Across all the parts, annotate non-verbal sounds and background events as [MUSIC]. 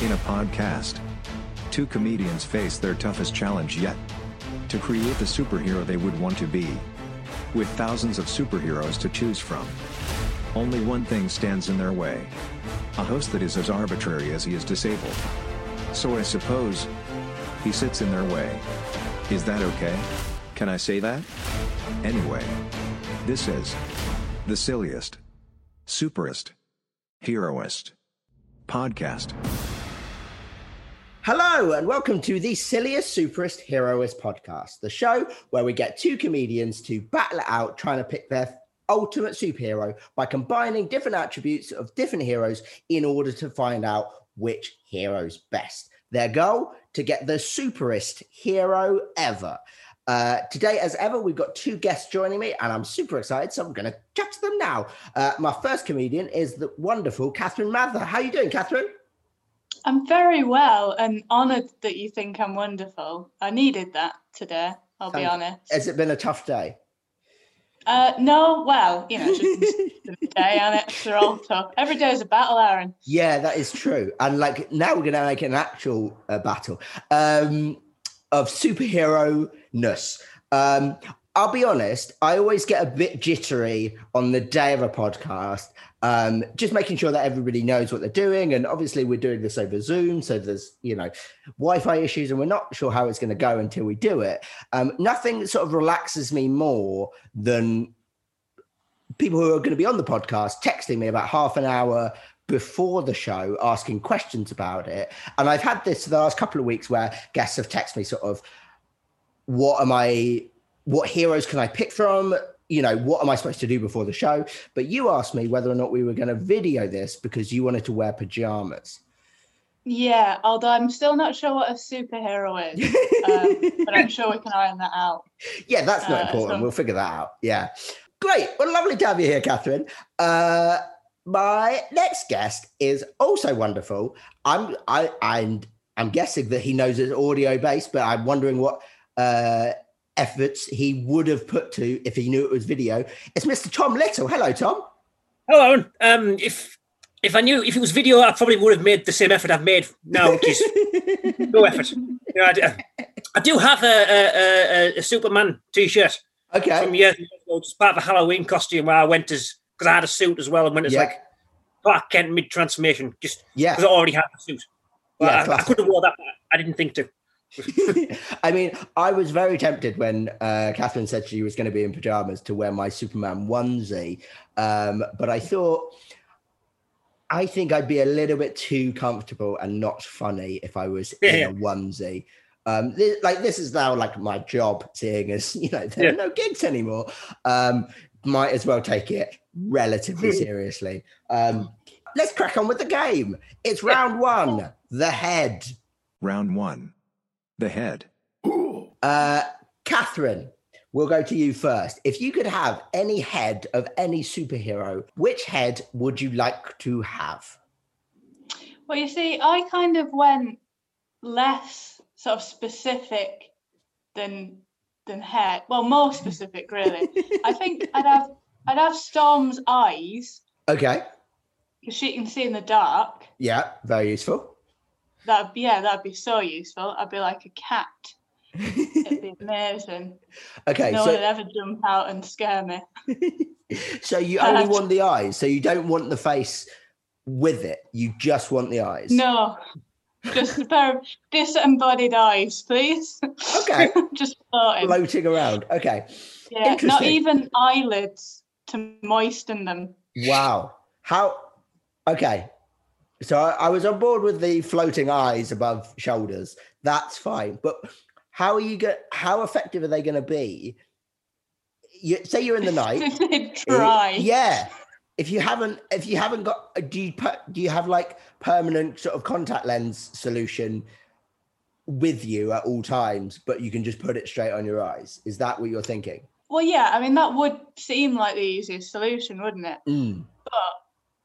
In a podcast, two comedians face their toughest challenge yet to create the superhero they would want to be. With thousands of superheroes to choose from, only one thing stands in their way a host that is as arbitrary as he is disabled. So I suppose he sits in their way. Is that okay? Can I say that? Anyway, this is the silliest, superest, heroist podcast. Hello, and welcome to the silliest, superest, heroist podcast, the show where we get two comedians to battle it out trying to pick their ultimate superhero by combining different attributes of different heroes in order to find out which hero's best. Their goal to get the superest hero ever. Uh, today, as ever, we've got two guests joining me, and I'm super excited. So I'm going to chat to them now. Uh, my first comedian is the wonderful Kathryn Mather. How are you doing, Kathryn? I'm very well and honoured that you think I'm wonderful. I needed that today, I'll be honest. Has it been a tough day? Uh, no, well, you know, just day and it's they're all tough. Every day is a battle, Aaron. Yeah, that is true. And like now we're going to make an actual uh, battle um, of superhero ness. Um, I'll be honest, I always get a bit jittery on the day of a podcast, um, just making sure that everybody knows what they're doing. And obviously, we're doing this over Zoom, so there's you know Wi-Fi issues, and we're not sure how it's going to go until we do it. Um, nothing sort of relaxes me more than people who are going to be on the podcast texting me about half an hour before the show asking questions about it. And I've had this the last couple of weeks where guests have texted me sort of, what am I, what heroes can I pick from? You know, what am I supposed to do before the show? But you asked me whether or not we were going to video this because you wanted to wear pajamas. Yeah, although I'm still not sure what a superhero is, um, but I'm sure we can iron that out. [LAUGHS] Yeah, that's not Uh, important. so- We'll figure that out. Yeah. Great. Well, lovely to have you here, Kathryn. Uh, my next guest is also wonderful. I'm I I'm I'm guessing that he knows it's audio based, but I'm wondering what uh efforts he would have put to if he knew it was video. It's Mr. Tom Little. Hello, Tom. Hello. Um, if if I knew if it was video, I probably would have made the same effort I've made now, which is [LAUGHS] no effort. You know, I, do- I do have a, a, a, a Superman T-shirt Okay. from years ago, just part of a Halloween costume where I went as because I had a suit as well, and when it's Yeah. like Clark Kent mid transformation, just Yeah. because I already had the suit. Yeah, I, I could have wore that. I didn't think to. [LAUGHS] I mean, I was very tempted when uh, Kathryn said she was going to be in pajamas to wear my Superman onesie, um, but I thought I think I'd be a little bit too comfortable and not funny if I was in Yeah. a onesie. Um, thi- like this is now like my job, seeing as [LAUGHS] you know there Yeah. are no gigs anymore. Um, might as well take it relatively seriously. Um, let's crack on with the game. It's round one. The head. Round 1. The head. Uh, Kathryn, we'll go to you first. If you could have any head of any superhero, which head would you like to have? Well, you see, I kind of went less sort of specific than than head. Well, more specific, really. I think [LAUGHS] I'd have I'd have Storm's eyes Okay. because she can see in the dark. Yeah, very useful. That yeah, that'd be so useful. I'd be like a cat. It'd be [LAUGHS] amazing. Okay, no one would so ever jump out and scare me. [LAUGHS] so you only want the eyes, so you don't want the face with it. You just want the eyes. No, just a pair of disembodied eyes, please. Okay. [LAUGHS] just floating. Floating around. Okay. yeah, not even eyelids to moisten them. Wow. How? Okay. So I, I was on board with the floating eyes above shoulders. That's fine. But how are you going? How effective are they going to be? You say you're in the night. [LAUGHS] Try. Yeah. If you haven't, if you haven't got, do you put, do you have like permanent sort of contact lens solution with you at all times, but you can just put it straight on your eyes? Is that what you're thinking? Well, yeah, I mean, that would seem like the easiest solution, wouldn't it? Mm.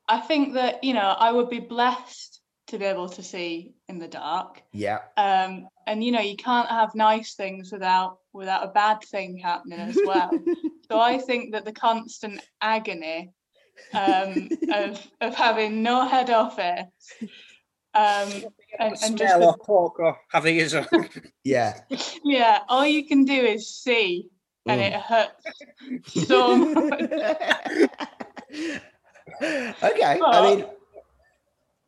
I think that, you know, I would be blessed to be able to see in the dark. Yeah. Um, and you know, you can't have nice things without without a bad thing happening as well. [LAUGHS] so I think that the constant agony um, [LAUGHS] of of having no head office um, and, and just smell the- or talk or have the ears on. Yeah. yeah, all you can do is see, and Mm. it hurts so much. [LAUGHS] [LAUGHS] okay. I mean,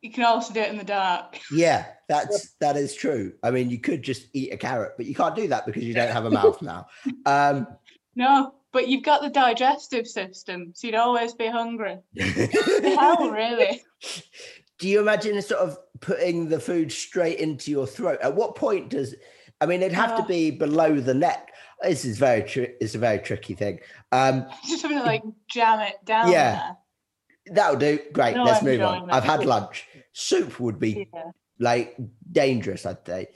You can also do it in the dark. yeah, that's that is true. I mean, you could just eat a carrot, but you can't do that because you don't have a mouth now. [LAUGHS] Um, No, but you've got the digestive system, so you'd always be hungry. Hell, [LAUGHS] really? do you imagine sort of putting the food straight into your throat? At what point does? I mean, it'd have to Uh. be below the neck. This is very tri- It's a very tricky thing. Um, Just having to like jam it down Yeah. That'll do. Great. No Let's move on. I've had lunch. Soup would be Yeah. like dangerous. I'd say.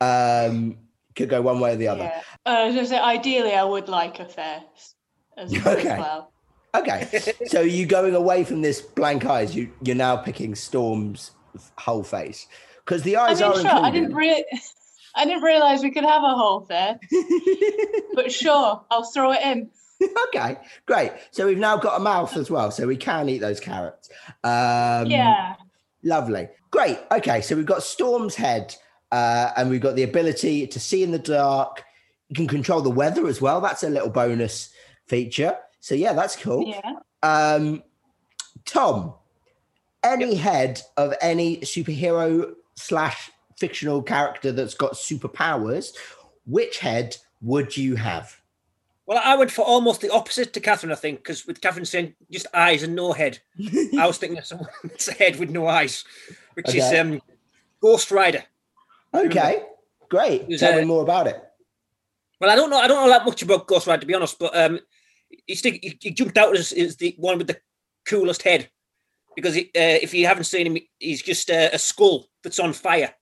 Um, could go one way or the other. Yeah. Uh, I say, ideally, I would like a face as, as [LAUGHS] Okay. well. Okay. [LAUGHS] so you going away from this blank eyes? You you're now picking Storm's whole face because the I eyes mean, are sure. I didn't included. re- [LAUGHS] I didn't realize we could have a whole face, but sure, I'll throw it in. [LAUGHS] okay, great. So we've now got a mouth as well, so we can eat those carrots. Um, yeah. Lovely. Great. Okay, so we've got Storm's head, uh, and we've got the ability to see in the dark. You can control the weather as well. That's a little bonus feature. So yeah, that's cool. Yeah. Um, Tom, any head of any superhero slash fictional character that's got superpowers, which head would you have? Well, I went for almost the opposite to Kathryn, I think, because with Kathryn saying just eyes and no head, I was thinking of someone's [LAUGHS] head with no eyes, which is um, Ghost Rider. Okay, great. Who's, Tell me uh, more about it. Well, I don't know. I don't know that much about Ghost Rider to be honest, but um, he, he, he jumped out as, as the one with the coolest head because he, uh, if you haven't seen him, he's just uh, a skull that's on fire.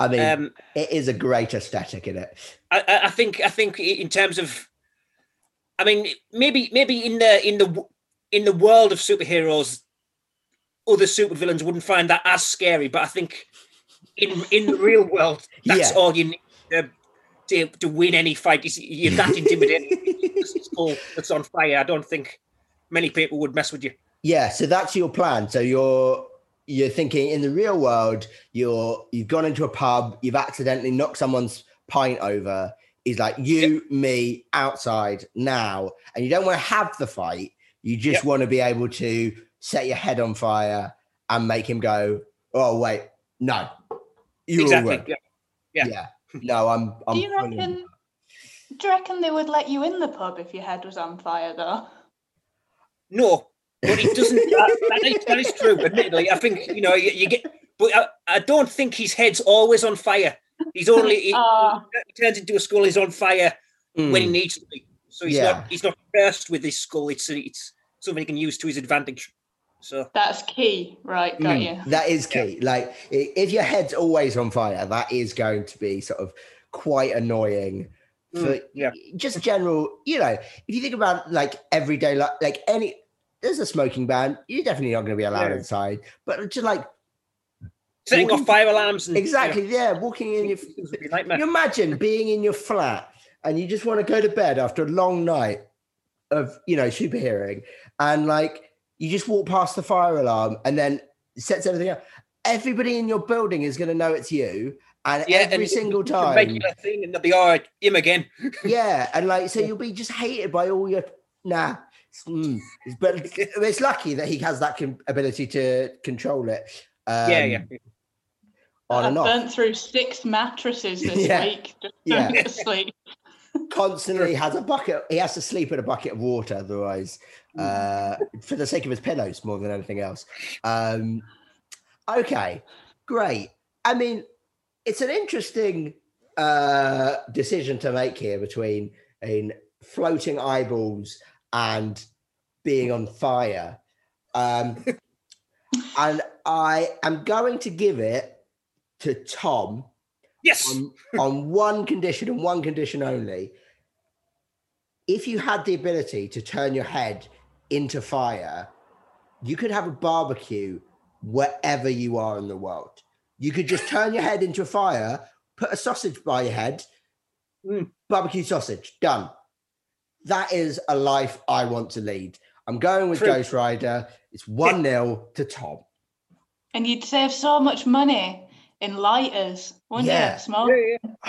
I mean, Um, it is a great aesthetic in it. I I think I think in terms of, I mean, maybe maybe in the in the in the world of superheroes, other supervillains wouldn't find that as scary. But I think in in the real world, [LAUGHS] that's Yeah. all you need to, to to win any fight. Is you're that intimidating. [LAUGHS] it's cool. It's on fire. I don't think many people would mess with you. Yeah, so that's your plan. So you're you're thinking in the real world, you're you've gone into a pub, you've accidentally knocked someone's pint over. He's like, you, me, outside now, and you don't want to have the fight. You just Yep. want to be able to set your head on fire and make him go, "Oh wait, no, you exactly. Will. Yeah. Yeah. Yeah. No, I'm. I'm Do you fully- reckon? Do you reckon they would let you in the pub if your head was on fire, though? No, but it doesn't. [LAUGHS] that, that, is, that is true. Admittedly, I think you know you, you get, but I, I don't think his head's always on fire. He's only he, [LAUGHS] Ah. he turns into a skull. He's on fire when he Mm, needs to be. So he's Yeah. not he's not cursed with his skull. It's it's something he can use to his advantage. So That's key, right? Got mm, you. That is key. Like if your head's always on fire, that is going to be sort of quite annoying for Mm, yeah. just general, you know, if you think about like everyday life, like any there's a smoking ban, you're definitely not going to be allowed Yeah. inside. But just like setting Walking- off fire alarms and exactly, yeah, walking in your be nightmare. you imagine being in your flat and you just want to go to bed after a long night of you know superheroing and like you just walk past the fire alarm and then sets everything up everybody in your building is going to know it's you, and Yeah, every and single time, regular thing, and they'll be all right. Him again. [LAUGHS] yeah, and like so you'll be just hated by all your nah. mm, but [LAUGHS] it's lucky that he has that ability to control it. Um, yeah, yeah. On I've and off. burnt through six mattresses this Yeah. week just Yeah. trying to sleep. Constantly has a bucket. He has to sleep in a bucket of water, otherwise, uh, for the sake of his pillows more than anything else. Um, okay, great. I mean, it's an interesting uh, decision to make here between in floating eyeballs and being on fire. Um, [LAUGHS] and I am going to give it to Tom Yes. on, on one condition and one condition only. If you had the ability to turn your head into fire, you could have a barbecue wherever you are in the world. You could just turn your head into a fire, put a sausage by your head, Mm. barbecue sausage, done. That is a life I want to lead. I'm going with True. Ghost Rider. It's 1 0 to Tom. And you'd save so much money in lighters, wouldn't Yeah. you? Smoke.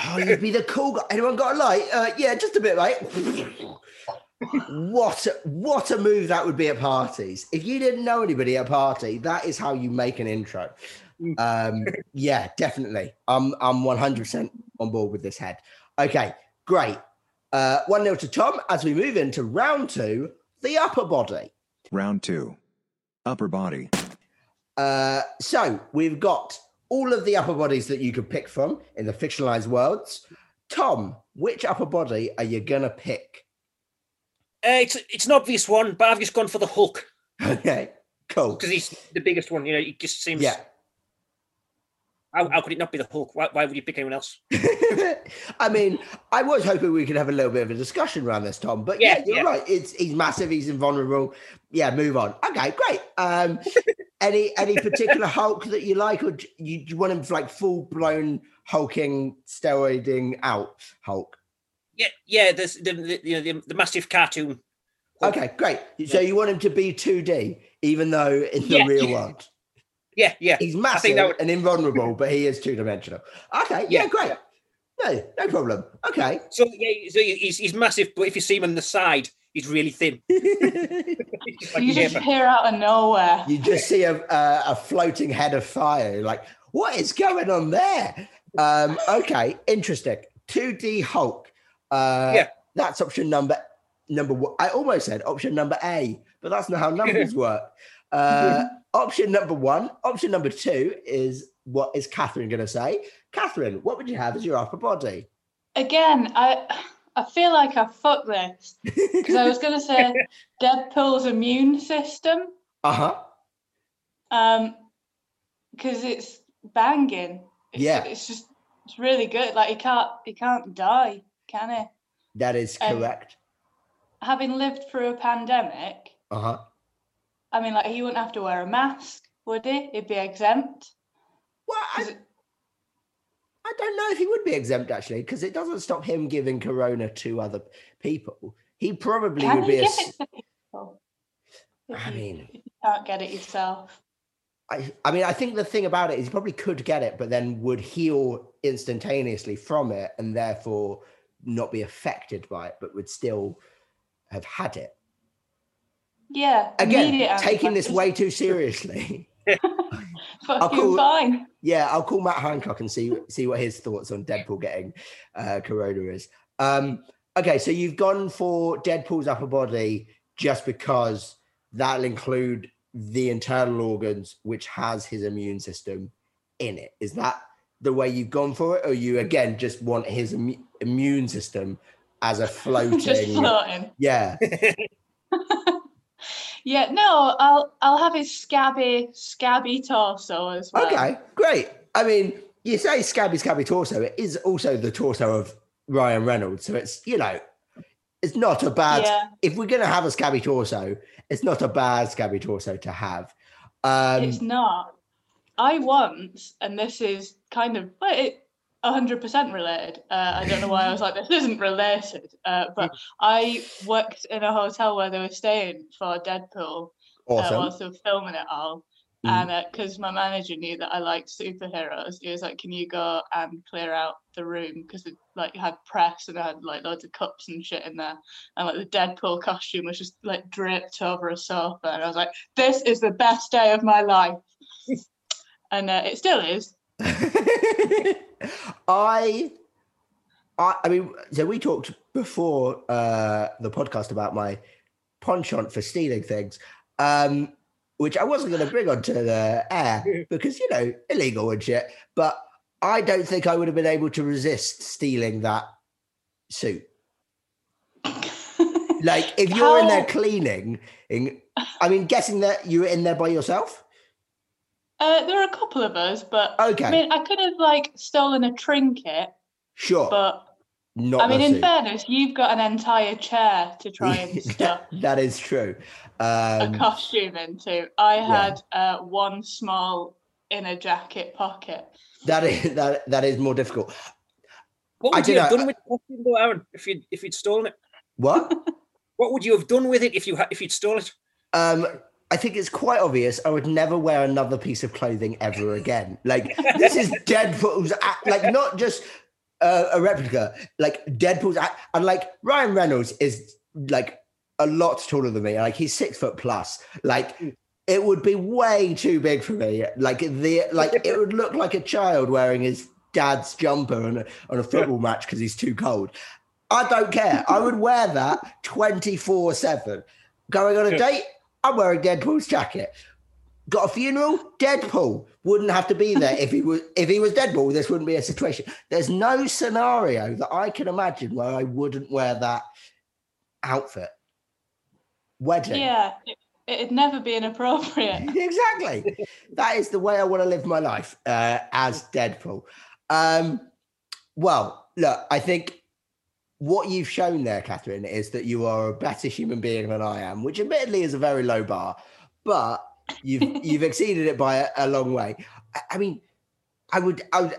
Oh, you'd be the cool guy. Anyone got a light? Uh, yeah, just a bit, mate. what a, what a move that would be at parties. If you didn't know anybody at a party, that is how you make an intro. Um, yeah, definitely. I'm I'm 100% on board with this head. Okay, great. Uh, one nil to Tom as we move into round two, the upper body. Round 2. Upper body. Uh, so we've got all of the upper bodies that you could pick from in the fictionalized worlds. Tom, which upper body are you gonna pick? Uh, it's it's an obvious one, but I've just gone for the Hulk [LAUGHS] Okay, cool. because he's the biggest one. You know, it just seems. Yeah. How, how could it not be the Hulk? Why, why would you pick anyone else? [LAUGHS] I mean, I was hoping we could have a little bit of a discussion around this, Tom. But yeah, Yeah, you're yeah. right. It's he's massive. He's invulnerable. Yeah, move on. Okay, great. Um, [LAUGHS] any any particular Hulk that you like, or do you, you want him for like full blown hulking, steroiding out Hulk? Yeah, yeah. There's the the, you know, the, the massive cartoon. Hulk. Okay, great. So you want him to be 2D, even though in the Yeah. real world Yeah, yeah. he's massive that would. and invulnerable, but he is two dimensional. Okay, yeah, Yeah. great. No, no problem. Okay. So yeah, so he's, he's massive, but if you see him on the side, he's really thin. [LAUGHS] He's like you just neighbour. appear out of nowhere. you just see a, a, a floating head of fire. You're like, what is going on there? Um, okay, interesting. 2D Hulk. Uh, Yeah. That's option number number one. I almost said option number A, but that's not how numbers [LAUGHS] work. Uh, option number one. Option number two is what is Kathryn going to say? Kathryn, what would you have as your upper body? Again, I I feel like I fucked this because I was going to say [LAUGHS] Deadpool's immune system, Uh huh. um, because it's banging. It's, Yeah. it's just it's really good. Like he can't he can't die, can he? That is Um, correct. Having lived through a pandemic, Uh huh. I mean, like he wouldn't have to wear a mask, would he? He'd be exempt. Well, I, it- I don't know if he would be exempt actually, because it doesn't stop him giving corona to other people. He probably Can would you be give s- it to people? I you- mean- you can't get it yourself. I, I mean, I think the thing about it is he probably could get it, but then would heal instantaneously from it and therefore not be affected by it, but would still have had it. Yeah. Again, taking this way too [LAUGHS] seriously. [LAUGHS] I'll Fucking call- fine. yeah, I'll call Matt Hancock and see see what his thoughts on Deadpool getting uh, corona is. Um, okay, so you've gone for Deadpool's upper body just because that'll include the internal organs, which has his immune system in it. Is that the way you've gone for it, or you again just want his immu- immune system as a floating? [LAUGHS] Just floating. yeah, Yeah, no, I'll I'll have his scabby scabby torso as well. Okay, great. I mean, you say scabby, scabby torso. It is also the torso of Ryan Reynolds. So it's, you know, it's not a bad, Yeah. if we're going to have a scabby torso, it's not a bad scabby torso to have. Um, it's not. I once, and this is kind of but it 100% related. Uh, I don't know why I was like, this isn't related. Uh, but I worked in a hotel where they were staying for Deadpool uh, awesome. whilst they were filming it all. And because my manager knew that I liked superheroes, he was like, "Can you go and clear out the room because it like had press and I had like loads of cups and shit in there, and like the Deadpool costume was just like draped over a sofa." And I was like, "This is the best day of my life," [LAUGHS] and uh, it still is. [LAUGHS] I, I, I mean, so we talked before uh, the podcast about my penchant for stealing things, um, which I wasn't going to bring onto the air [LAUGHS] because you know illegal and shit. But I don't think I would have been able to resist stealing that suit. [LAUGHS] like if you're in there cleaning, in, I mean, guessing that you were in there by yourself. Uh, there are a couple of us, but Okay. I mean, I could have like stolen a trinket, Sure, but not. I mean, in suit. fairness, you've got an entire chair to try and [LAUGHS] stuff that, that is true. a Um, costume into. I yeah. had uh, one small inner jacket pocket. that is that that is more difficult. What I would you don't have know, done with the costume, though, Aaron, if you'd if you'd stolen it? What? [LAUGHS] What would you have done with it if you ha- if you'd stolen it? Um, I think it's quite obvious. I would never wear another piece of clothing ever again. Like this is Deadpool's, act, like not just uh, a replica. Like Deadpool's, act, and like Ryan Reynolds is like a lot taller than me. Like he's six foot plus. Like it would be way too big for me. Like the like it would look like a child wearing his dad's jumper on a, on a football match because he's too cold. I don't care. I would wear that 24 7. Going on a date, I'm wearing Deadpool's jacket. Got a funeral, Deadpool wouldn't have to be there if he was if he was Deadpool. This wouldn't be a situation. There's no scenario that I can imagine where I wouldn't wear that outfit. Wedding, Yeah, it, it'd never be inappropriate. [LAUGHS] exactly. that is the way I want to live my life uh, as Deadpool. Um, well, look, I think what you've shown there, Kathryn, is that you are a better human being than I am, which admittedly is a very low bar, but you've [LAUGHS] you've exceeded it by a, a long way. I, I mean, I would, I would,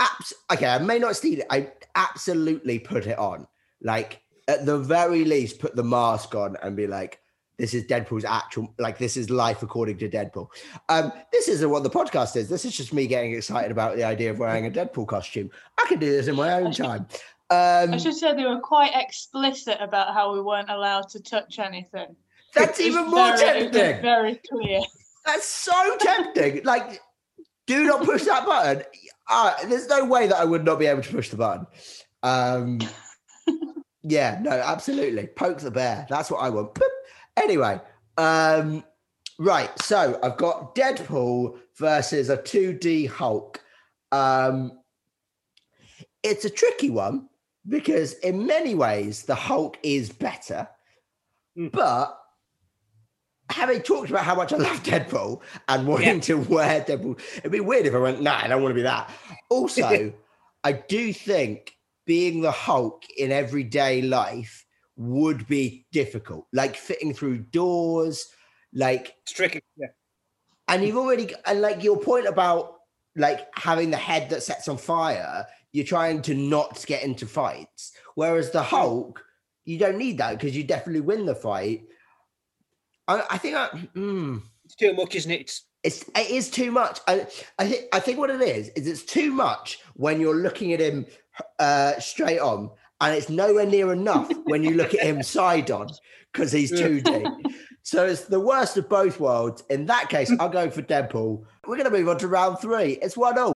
abs- okay, I may not steal it. I absolutely put it on. Like at the very least, put the mask on and be like, this is Deadpool's actual, like this is life according to Deadpool. Um, this isn't what the podcast is. This is just me getting excited about the idea of wearing a Deadpool costume. I can do this in my own [LAUGHS] time. Um, I should say they were quite explicit about how we weren't allowed to touch anything. that's even more very- tempting. Very clear. That's so tempting. Like, do not push that button. Uh, there's no way that I would not be able to push the button. Um, [LAUGHS] yeah, no, absolutely. Poke the bear. That's what I want. Boop. Anyway, um, right. So I've got Deadpool versus a 2D Hulk. Um, it's a tricky one because, in many ways, the Hulk is better. Mm. But having talked about how much I love Deadpool and wanting to wear Deadpool, it'd be weird if I went, nah, I don't want to be that. Also, [LAUGHS] I do think being the Hulk in everyday life would be difficult, like fitting through doors, like It's tricky. Yeah. and you've already and like your point about like having the head that sets on fire you're trying to not get into fights. Whereas the hulk you don't need that because you definitely win the fight. I, I think I, mm, It's too much, isn't it? It's it's it is too much. I i think i think what it is is it's too much when you're looking at him uh straight on and it's nowhere near enough [LAUGHS] when you look at him side on because he's 2d so it's the worst of both worlds. In that case i'll go for deadpool. We're going to move on to round three. It's one all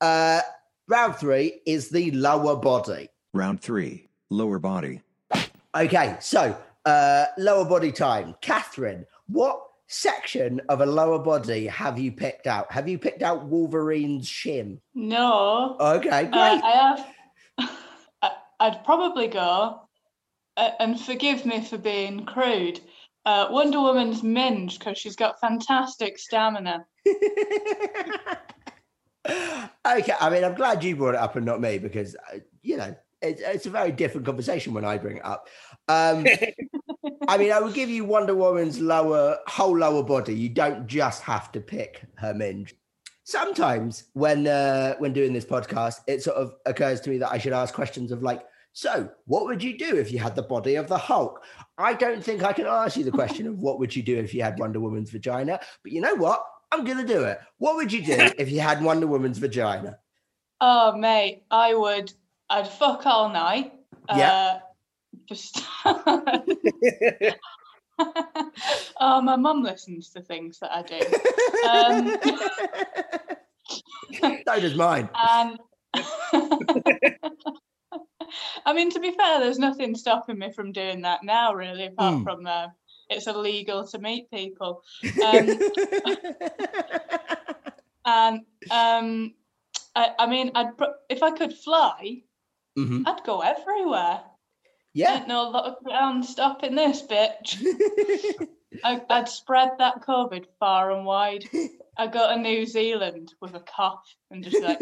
Uh, round three is the lower body. Round 3. Lower body. Okay, so uh, lower body time. Kathryn, what section of a lower body have you picked out? Have you picked out Wolverine's shin? No. Okay, great. Uh, I have. [LAUGHS] I- I'd probably go, uh, and forgive me for being crude. Uh, Wonder Woman's minge because she's got fantastic stamina. [LAUGHS] okay, I mean, I'm glad you brought it up and not me because, uh, you know, it's, it's a very different conversation when I bring it up. Um, [LAUGHS] I mean, I would give you Wonder Woman's lower whole lower body. You don't just have to pick her minge. Sometimes when uh, when doing this podcast, it sort of occurs to me that I should ask questions of like, so what would you do if you had the body of the Hulk? I don't think I can ask you the question of what would you do if you had Wonder Woman's vagina, but you know what? I'm gonna do it. What would you do [LAUGHS] if you had Wonder Woman's vagina? Oh, mate, I would. I'd fuck all night. Yeah. Uh, just. [LAUGHS] oh, my mum listens to things that I do. Um, [LAUGHS] so does mine. and I mean, to be fair, there's nothing stopping me from doing that now, really, apart Hmm. from uh, it's illegal to meet people. [LAUGHS] Um, [LAUGHS] and um, I, I mean, I'd if I could fly, Mhm. I'd go everywhere. Yeah. No lot of ground stopping this bitch. [LAUGHS] I, I'd spread that COVID far and wide. I go to New Zealand with a cough and just like.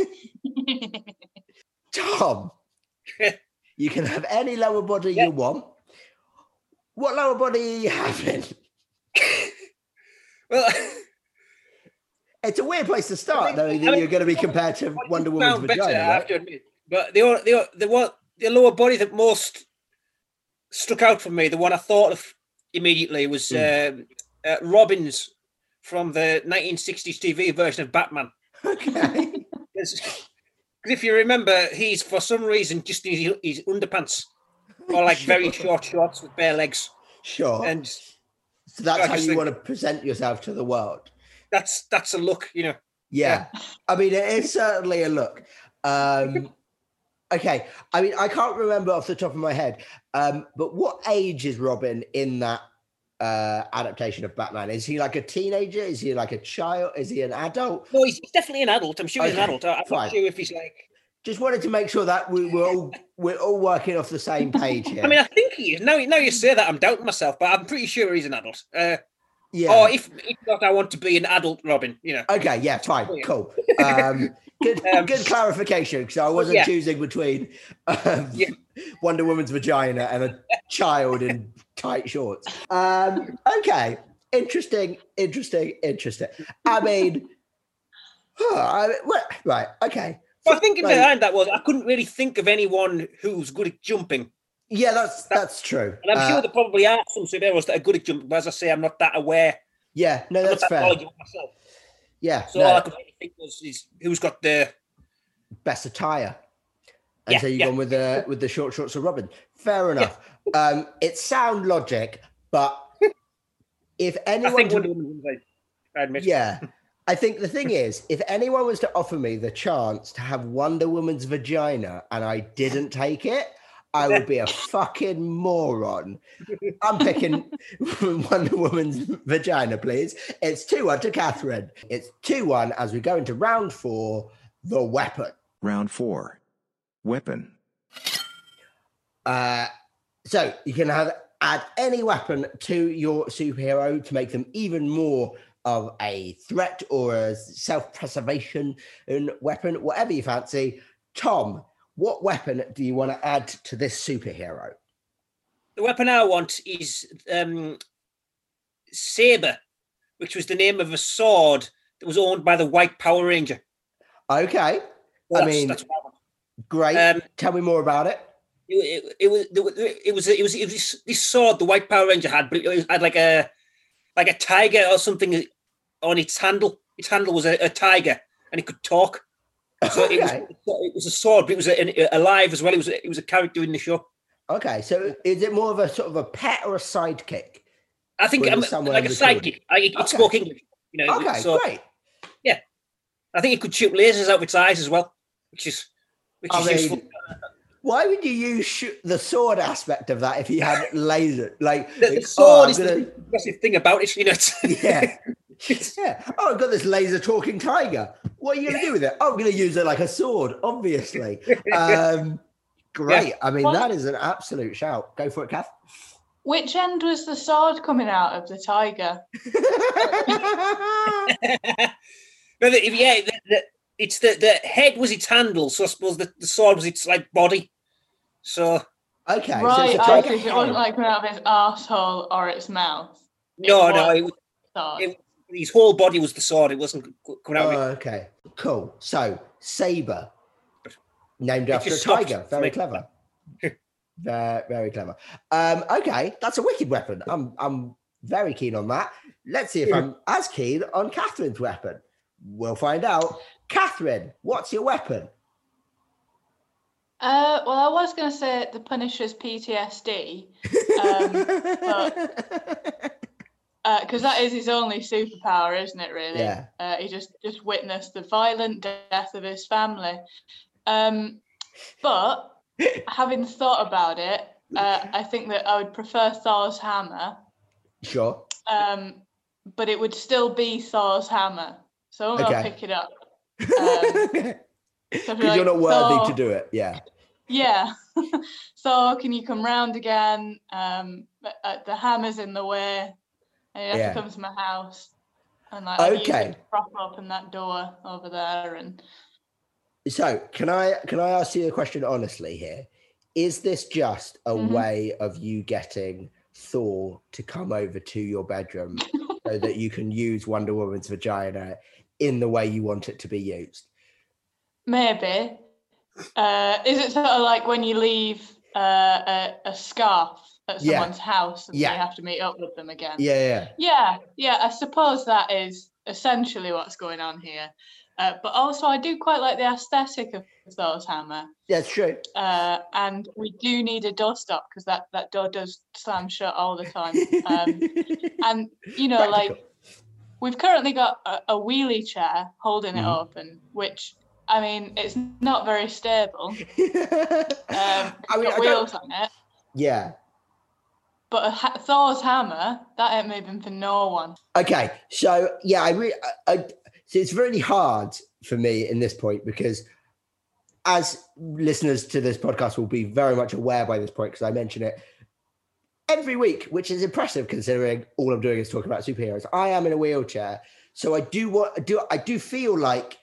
Tom, you can have any lower body you want. What lower body are you having? [LAUGHS] Well, It's a weird place to start, though, I mean, you're going to be compared to Wonder Woman's sound better, vagina. I have to admit. But the the the one the lower body that most struck out for me, the one I thought of immediately was um, uh, Robin's from the 1960s TV version of Batman. Okay. [LAUGHS] Because if you remember, he's for some reason just in his, his underpants or like very short shorts with bare legs, Sure. and so that's how you think- want to present yourself to the world. that's that's a look, you know. Yeah. I mean, it is certainly a look. Um, [LAUGHS] okay. I mean, I can't remember off the top of my head, um, but what age is Robin in that uh, adaptation of Batman? Is he like a teenager? Is he like a child? Is he an adult? No, he's, definitely an adult. I'm sure he's an adult. I'm fine. not sure if he's like. Just wanted to make sure that we, we're all we're all working off the same page [LAUGHS] here. I mean, I think he is. Now, now you say that, I'm doubting myself, but I'm pretty sure he's an adult. Uh, yeah. Or if, if not, I want to be an adult Robin. You know. Okay, yeah, fine, Oh, yeah. cool. Um, good, [LAUGHS] Um, good clarification because I wasn't yeah. choosing between um, Yeah. Wonder Woman's vagina and a [LAUGHS] child in tight shorts. Um, okay, interesting, interesting, interesting. I mean, huh, [SIGHS] I mean, well, right, okay. But I think Right. behind that was I couldn't really think of anyone who's good at jumping, Yeah, that's that's true. and I'm Uh, sure there probably are some superheroes that are good at jumping. But as I say, I'm not that aware. yeah, no, I'm that's that fair. myself. Yeah, So all I could really think was is who's got the best attire. And Yeah, so you've yeah. gone with the with the short shorts of Robin. Fair enough. Um, it's sound logic, but [LAUGHS] if I anyone think to- Wonder Woman I admit. Yeah. [LAUGHS] I think the thing is, if anyone was to offer me the chance to have Wonder Woman's vagina and I didn't take it, I would be a fucking moron. I'm picking [LAUGHS] Wonder Woman's vagina, please. It's 2 1 to Kathryn. It's 2 1 as we go into round four the weapon. Round 4. Weapon. Uh, so you can have add any weapon to your superhero to make them even more of a threat or a self-preservation weapon, whatever you fancy. Tom, what weapon do you want to add to this superhero? the weapon I want is um, Saba, which was the name of a sword that was owned by the White Power Ranger. Okay. Well, I mean, that's what I want. great. Um, Tell me more about it. it, it, it was it was it was it was, this, this sword the White Power Ranger had, but it, had like a like a tiger or something on its handle. Its handle was a, a tiger, and it could talk. So it was it was a sword, but it was a, alive as well. It was a, it was a character in the show. Okay, so is it more of a sort of a pet or a sidekick? I think Or is it somewhere like a sidekick. I, it Okay. spoke English. You know, Okay, so great. Yeah, I think it could shoot lasers out of its eyes as well, which is which I is mean, useful. Why would you use shoot the sword aspect of that if you had [LAUGHS] laser? Like, The, the like, sword oh, is gonna, the impressive thing about it. You know, [LAUGHS] yeah, yeah. Oh, I've got this laser talking tiger. What are you going to do with it? Oh, I'm going to use it like a sword, obviously. [LAUGHS] Um, great. I mean, Well- that is an absolute shout. Go for it, Kath. Which end was the sword coming out of the tiger? No, the, yeah, the, the, it's the the head was its handle, so I suppose the, the sword was its like body. So okay, so right, it's a I tiger it wasn't like coming out of his arsehole or its mouth. no, It no, was it, was- sword. it, his whole body was the sword. It wasn't coming out. Oh, of it. okay, cool. So Saba, named It after a tiger. Very clever. [LAUGHS] very, very clever. Um, okay, that's a wicked weapon. I'm, I'm very keen on that. Let's see if I'm as keen on Kathryn's weapon. We'll find out. Kathryn, what's your weapon? Uh, well, I was going to say the Punisher's PTSD, um, because that is his only superpower, isn't it? Really, Yeah. uh, he just just witnessed the violent death of his family. Um, but [LAUGHS] having thought about it, uh, I think that I would prefer Thor's hammer, sure. um, but it would still be Thor's hammer, so I'm gonna pick it up. Um, Because so I'd [LAUGHS] you're not worthy "Thor, to do it. Yeah. yeah. [LAUGHS] so can you come round again? Um, uh, the hammer's in the way, and you have Yeah. to come to my house. And like, Okay. prop open that door over there, and So can I can I ask you a question honestly here? Is this just a Mhm. way of you getting Thor to come over to your bedroom [LAUGHS] so that you can use Wonder Woman's vagina in the way you want it to be used? maybe. Uh, is it sort of like when you leave uh, a, a scarf at Yeah. someone's house and Yeah. you have to meet up with them again? Yeah, yeah. Yeah, yeah, I suppose that is essentially what's going on here. Uh, but also, I do quite like the aesthetic of Thor's hammer. That's true. uh, and we do need a doorstop because that that door does slam shut all the time. Um, [LAUGHS] and you know, like Practical. We've currently got a, a wheelie chair holding it Mhm. open, which I mean, it's not very stable. [LAUGHS] Um, I mean, wheels on it, yeah. but a ha- Thor's hammer that ain't moving for no one. Okay, so yeah, I really, I, I, so it's really hard for me in this point because, as listeners to this podcast will be very much aware by this point, because I mention it every week, which is impressive considering all I'm doing is talking about superheroes. I am in a wheelchair, so I do what I do. I do feel like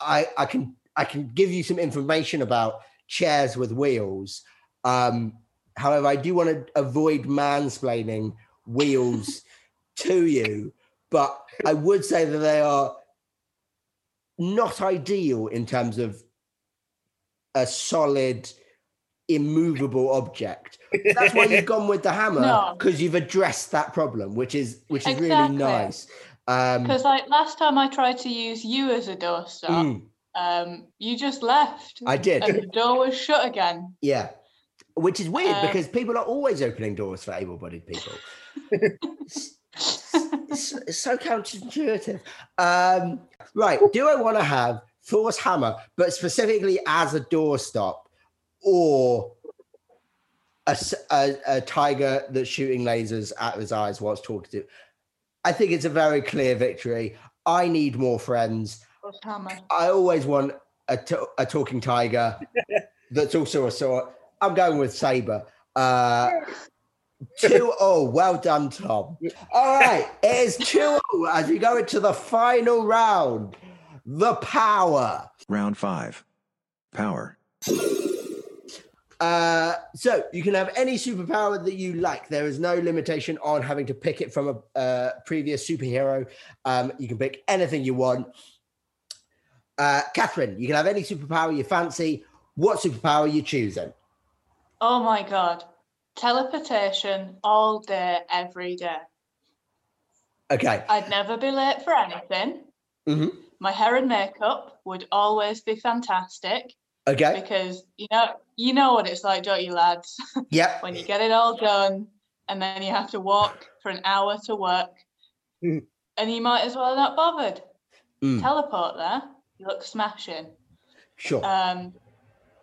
I I can I can give you some information about chairs with wheels. Um, however, I do want to avoid mansplaining wheels [LAUGHS] to you, but I would say that they are not ideal in terms of a solid, immovable object. [LAUGHS] That's why you've gone with the hammer No. because you've addressed that problem, which is which is really Exactly. nice. Um, Because like last time I tried to use you as a doorstop, mm, um, you just left. I did. And the door was shut again. yeah, which is weird Um, because people are always opening doors for able-bodied people. it's, it's- it's so counterintuitive. Um, right. Do I want to have Thor's hammer, but specifically as a doorstop, or a a tiger that's shooting lasers out of his eyes whilst talking to? Him. I think it's a very clear victory. I need more friends. I always want a, to- a talking tiger [LAUGHS] that's also a sword. I'm going with Saba. Uh, two [LAUGHS] oh, well done, Tom. All right, it is two oh as we go into the final round. The power. Round 5. Power. Uh, so you can have any superpower that you like. There is no limitation on having to pick it from a uh, previous superhero. Um, you can pick anything you want. Uh, Kathryn, you can have any superpower you fancy. What superpower are you choosing? Oh my god. Teleportation all day, every day. Okay. I'd never be late for anything. hmm My hair and makeup would always be fantastic Okay. because you know you know what it's like, don't you, lads? [LAUGHS] Yeah. when you get it all done and then you have to walk for an hour to work, Mm. and you might as well not bothered. Mm, Teleport there, you look smashing. sure. Um,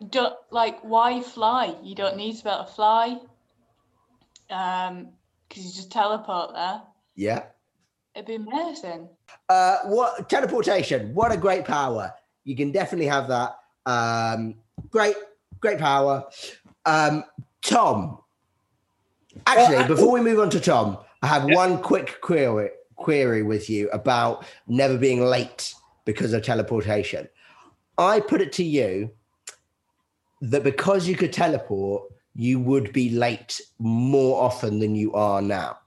don't like why fly? You don't need to be able to fly. Um, because you just teleport there. yeah. It'd be amazing. Uh, what teleportation? What a great power! You can definitely have that. Um, great, great power. Um, Tom. Actually, Well, I- before we move on to Tom, I have one quick query query with you about never being late because of teleportation. I put it to you that because you could teleport, you would be late more often than you are now.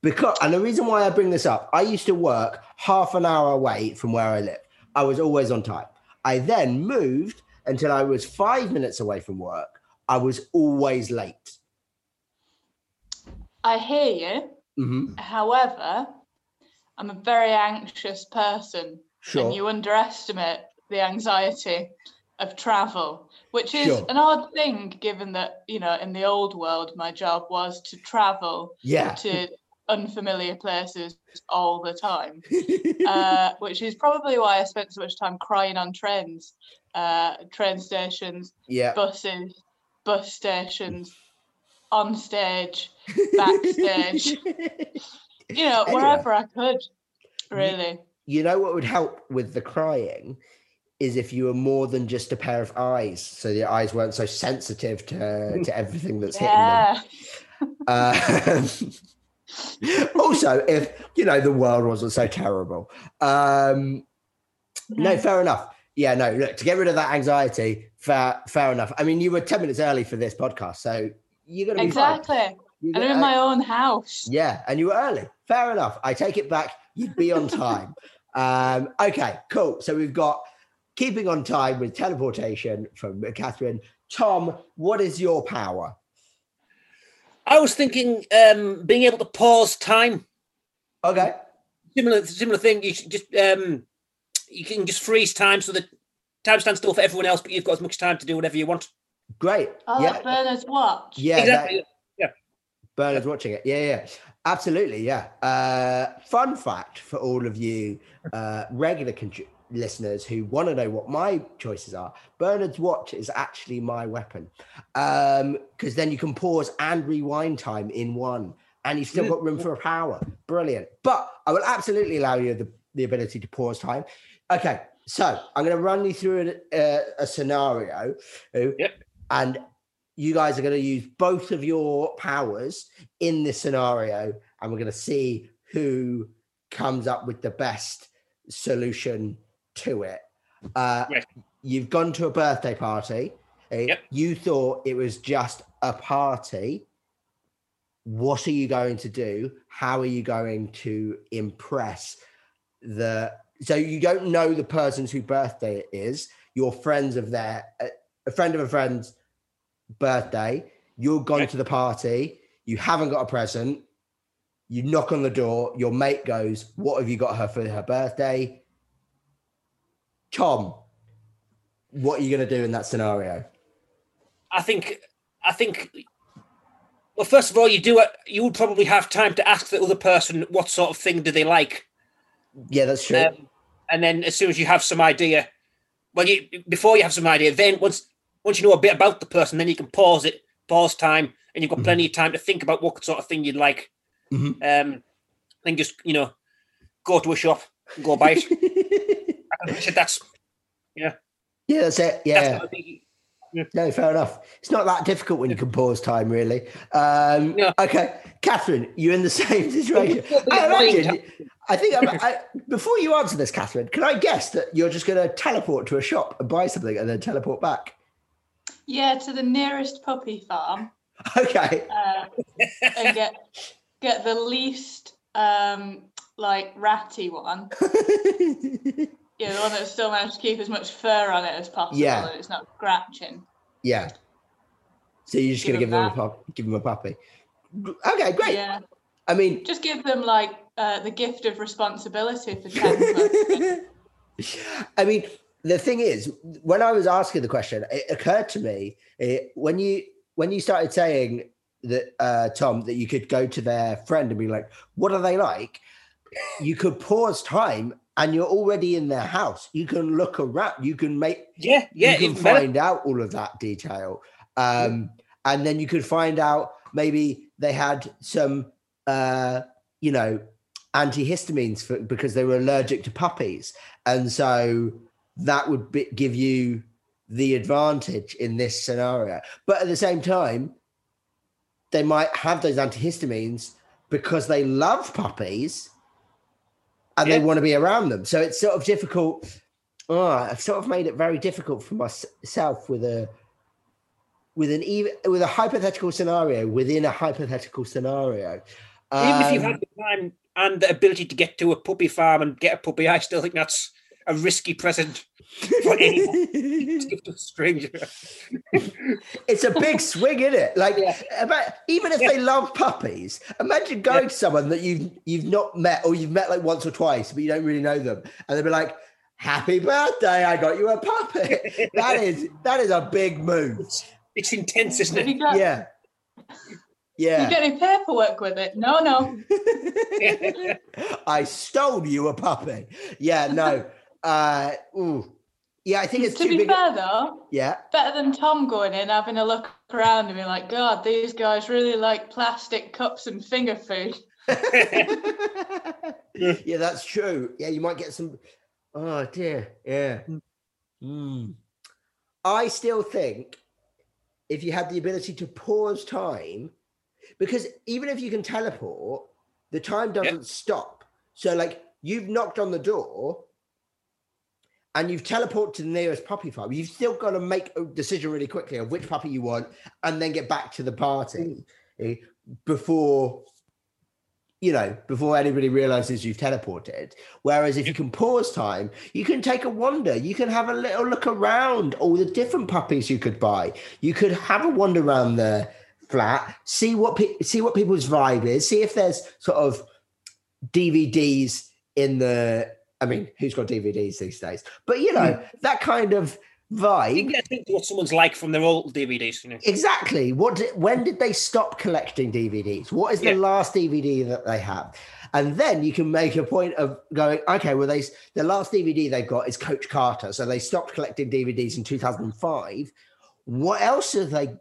Because and the reason why I bring this up, I used to work half an hour away from where I live. I was always on time. I then moved until I was five minutes away from work. I was always late. I hear you. hmm However, I'm a very anxious person, Sure. and you underestimate the anxiety of travel, which is Sure. an odd thing given that, you know, in the old world, my job was to travel Yeah. to unfamiliar places all the time, [LAUGHS] uh, which is probably why I spent so much time crying on trains, uh, train stations, yeah. buses, bus stations, on stage, backstage, [LAUGHS] you know, Anyway. wherever I could, really. you know what would help with the crying is if you were more than just a pair of eyes, so your eyes weren't so sensitive to, to [LAUGHS] everything that's hitting them. Yeah. [LAUGHS] Also, if you know the world wasn't so terrible. Um, no, fair enough. Yeah, no. Look, to get rid of that anxiety, fair, fair enough. I mean, you were ten minutes early for this podcast, so you're gonna be fine. Exactly. You're And I'm in my own house. yeah, and you were early. Fair enough. I take it back. You'd be on time. [LAUGHS] um, okay, cool. So we've got keeping on time with teleportation from Kathryn. Tom, what is your power? I was thinking um, being able to pause time. Okay. Similar, similar thing. You should just um, you can just freeze time so that time stands still for everyone else, but you've got as much time to do whatever you want. Great. Oh, yeah. like Bernard's watch. Yeah. exactly. that- Bernard's watching it. Yeah, yeah. Absolutely. Yeah. Uh, fun fact for all of you uh, regular con- listeners who want to know what my choices are Bernard's watch is actually my weapon. Because then you can pause and rewind time in one, and you've still got room for a power. Brilliant. But I will absolutely allow you the, the ability to pause time. Okay. So I'm going to run you through a, a, a scenario. uh, Yep. And you guys are going to use both of your powers in this scenario and we're going to see who comes up with the best solution to it. Uh, Right. you've gone to a birthday party. Eh? Yep. you thought it was just a party. What are you going to do? How are you going to impress the so you don't know the person's whose birthday it is. You're friends of their a, a friend of a friend's birthday. You're gone Right. to the party. You haven't got a present. You knock on the door. Your mate goes what have you got her for her birthday tom what are you going to do in that scenario I think. I think. Well, first of all, you do it. You would probably have time to ask the other person what sort of thing do they like, yeah that's true um, and then as soon as you have some idea, well, you before you have some idea, then once once you know a bit about the person, then you can pause it, pause time, and you've got Mhm. plenty of time to think about what sort of thing you'd like. Mhm. Um, then just you know, go to a shop, and go buy [LAUGHS] it. I said that's yeah Yeah, that's it yeah that's what I think. No, fair enough. It's not that difficult when you can pause time, really. Um, No. Okay, Kathryn, you're in the [LAUGHS] same situation. I imagine. I think I'm, I, before you answer this, Kathryn, can I guess that you're just going to teleport to a shop and buy something and then teleport back? Yeah, to the nearest puppy farm [LAUGHS] Okay. uh, and get get the least um like ratty one. [LAUGHS] Yeah, the one that still managed to keep as much fur on it as possible Yeah. and it's not scratching. yeah. So you're just Give gonna give them them a pup, give them a puppy. Okay, great. Yeah. I mean, Just give them like uh, the gift of responsibility for 10 months. [LAUGHS] I mean, the thing is, when I was asking the question, it occurred to me it, when you when you started saying that uh, Tom that you could go to their friend and be like, "What are they like?" You could pause time, and you're already in their house. You can look around. You can make Yeah, yeah. you can better. find out all of that detail um and then you could find out maybe they had some uh you know antihistamines for, because they were allergic to puppies and so that would be, give you the advantage in this scenario but at the same time they might have those antihistamines because they love puppies and they want to be around them. So it's sort of difficult oh, I've sort of made it very difficult for myself with a with an even with a hypothetical scenario within a hypothetical scenario. Even if you've Um, had the time and the ability to get to a puppy farm and get a puppy, I still think that's a risky present for anyone to a stranger. it's a big swing, isn't it? Like, about, even if they love puppies, imagine going to someone that you've you've not met or you've met like once or twice, but you don't really know them, and they'll be like, "Happy birthday! I got you a puppy." [LAUGHS] that is that is a big move. It's intense, isn't it? you got, Yeah, you yeah. got any paperwork with it? No, no. [LAUGHS] I stole you a puppy. Yeah, no. [LAUGHS] Uh, ooh. Yeah, I think it's to too be big. fair though, Yeah, better than Tom going in, having a look around and being like, God, these guys really like plastic cups and finger food. [LAUGHS] [LAUGHS] yeah, that's true. Yeah, you might get some. Oh dear. Yeah. Mm. I still think if you had the ability to pause time, because even if you can teleport, the time doesn't stop. So, like, you've knocked on the door and you've teleported to the nearest puppy farm. You've still got to make a decision really quickly of which puppy you want and then get back to the party eh, before you know, before anybody realizes you've teleported. Whereas if you can pause time, you can take a wander. You can have a little look around all the different puppies you could buy. You could have a wander around the flat, see what pe- see what people's vibe is, see if there's sort of DVDs in the. I mean, who's got DVDs these days? But you know that kind of vibe. You get to what someone's like from their old DVDs. You know? Exactly. What? Did, when did they stop collecting DVDs? What is the Yeah. last DVD that they have? And then you can make a point of going, okay, well, they the last DVD they've got is Coach Carter, so they stopped collecting DVDs in 2005. What else have they?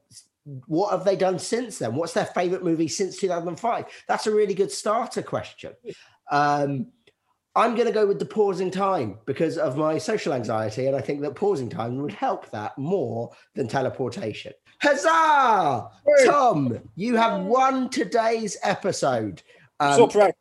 What have they done since then? What's their favorite movie since 2005? That's a really good starter question. Um, I'm going to go with the pausing time because of my social anxiety, and I think that pausing time would help that more than teleportation. Huzzah! Tom, you have won today's episode. Um, so proud.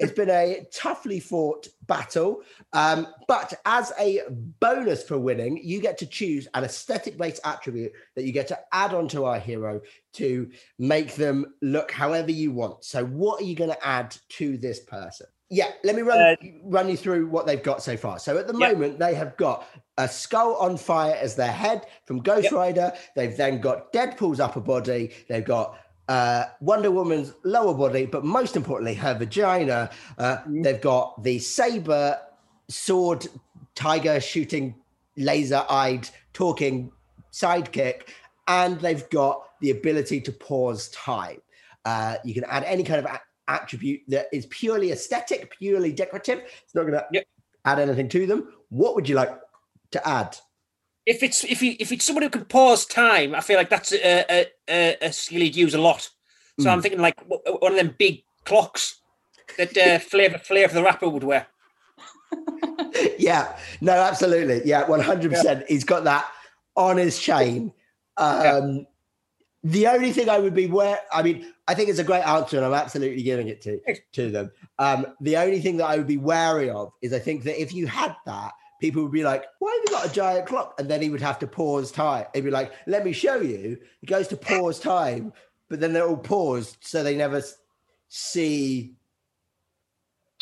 it's been a toughly fought battle, um, but as a bonus for winning, you get to choose an aesthetic based attribute that you get to add onto our hero to make them look however you want. So, what are you going to add to this person? Yeah, let me run Uh, run you through what they've got so far. So at the Yeah. moment, they have got a skull on fire as their head from Ghost Yep. Rider. They've then got Deadpool's upper body. They've got uh, Wonder Woman's lower body, but most importantly, her vagina. Uh, Mm-hmm. They've got the saber sword tiger shooting laser eyed talking sidekick, and they've got the ability to pause time. Uh, you can add any kind of attribute that is purely aesthetic, purely decorative. It's not going to Yep. add anything to them. What would you like to add? If it's if you if it's someone who can pause time, I feel like that's a a, a, a skill he'd use a lot. So Mm. I'm thinking like one of them big clocks that uh, [LAUGHS] Flavor Flav the rapper would wear. [LAUGHS] yeah, no, absolutely. Yeah, 100%. He's got that on his chain. Um, The only thing I would be where, I mean, I think it's a great answer and I'm absolutely giving it to, to them. Um, the only thing that I would be wary of is I think that if you had that, people would be like, "Why have you got a giant clock?" And then he would have to pause time. He'd be like, "Let me show you." He goes to pause time, but then they're all paused, so they never see.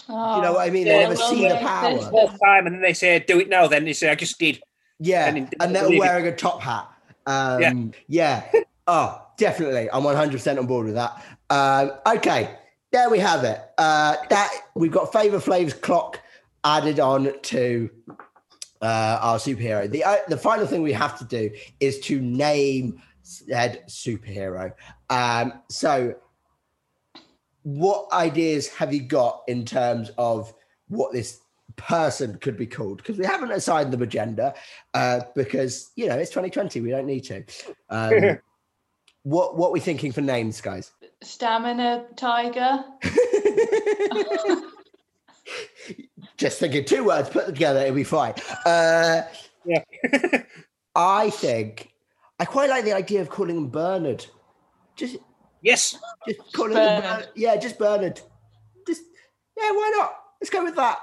Oh, You know what I mean? They never well, see the yeah, power. time, and then they say, "Do it now." Then they say, "I just did." Yeah, And and, they're all it. wearing a top hat. Um, yeah. Oh, definitely. I'm 100% on board with that. Um, okay, there we have it. Uh, that we've got Flavor Flav's clock added on to uh, our superhero. The uh, the final thing we have to do is to name said superhero. Um, so, what ideas have you got in terms of what this person could be called? Because we haven't assigned them a gender, uh, because you know it's 2020. We don't need to. Um, [LAUGHS] what what we thinking for names, guys? Stamina tiger. [LAUGHS] Just thinking two words, put them together, it'll be fine. Uh, Yeah. [LAUGHS] I think I quite like the idea of calling him Bernard. Just Yes. just calling him Bernard. Bernard. Yeah, just Bernard. Just yeah, why not? Let's go with that.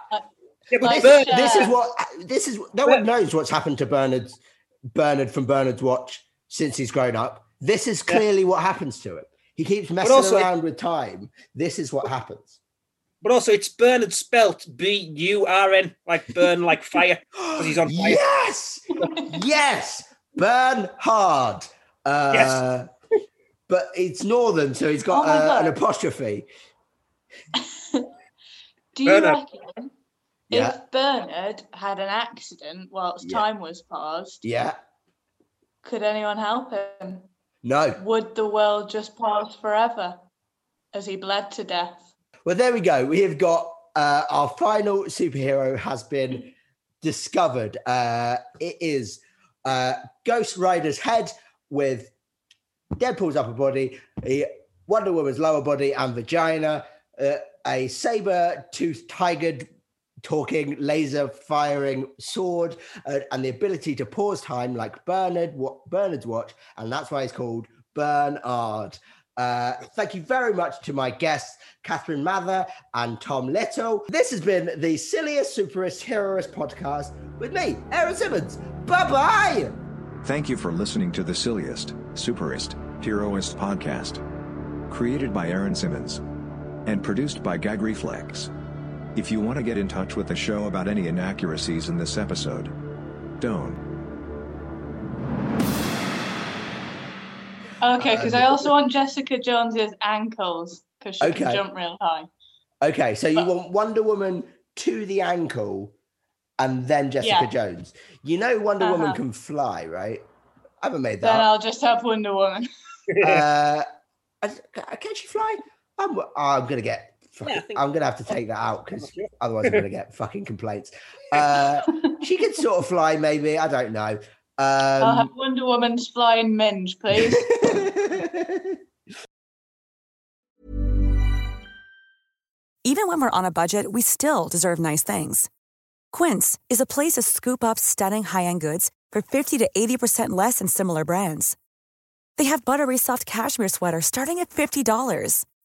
Yeah, but Like, Bern- uh, this is what this is no one knows what's happened to Bernard's Bernard from Bernard's watch since he's grown up. This is clearly what happens to him. He keeps messing also- around with time. This is what happens. But also, it's Bernard spelt B U R N, like burn like [LAUGHS] fire, because he's on fire. Yes, yes, burn hard. Uh, But it's northern, so he's got Oh uh, an apostrophe. [LAUGHS] Do you Bernard. reckon Yeah. if Bernard had an accident whilst Yeah. time was paused, Yeah. could anyone help him? No. Would the world just pause forever as he bled to death? Well, there we go. We have got uh, our final superhero has been discovered. Uh, it is uh, Ghost Rider's head with Deadpool's upper body, a Wonder Woman's lower body and vagina, uh, a saber-toothed tiger talking laser firing sword uh, and the ability to pause time like Bernard what Bernard's watch and that's why it's called Bernard. Uh, thank you very much to my guests, Kathryn Mather and Tom Little. This has been the silliest, superest, heroest podcast with me, Aaron Simmons. Bye bye. Thank you for listening to the silliest, superest, heroest podcast. Created by Aaron Simmons. And produced by Gag Reflex. If you want to get in touch with the show about any inaccuracies in this episode, don't. Okay, because I also want Jessica Jones's ankles because she Okay. can jump real high. Okay, so you want Wonder Woman to the ankle and then Jessica Yeah. Jones. You know Wonder Woman Uh-huh. can fly, right? I haven't made that. Then. I'll just have Wonder Woman. uh, [LAUGHS] can she fly? I'm, I'm gonna get. Fucking- Yeah, I think- I'm gonna have to take that out because otherwise I'm gonna get [LAUGHS] fucking complaints. Uh, she could sort of fly, maybe. I don't know. I'll have Um, Wonder Woman's flying minge, please. [LAUGHS] Even when we're on a budget, we still deserve nice things. Quince is a place to scoop up stunning high-end goods for 50 to 80% less than similar brands. They have buttery soft cashmere sweaters starting at $50,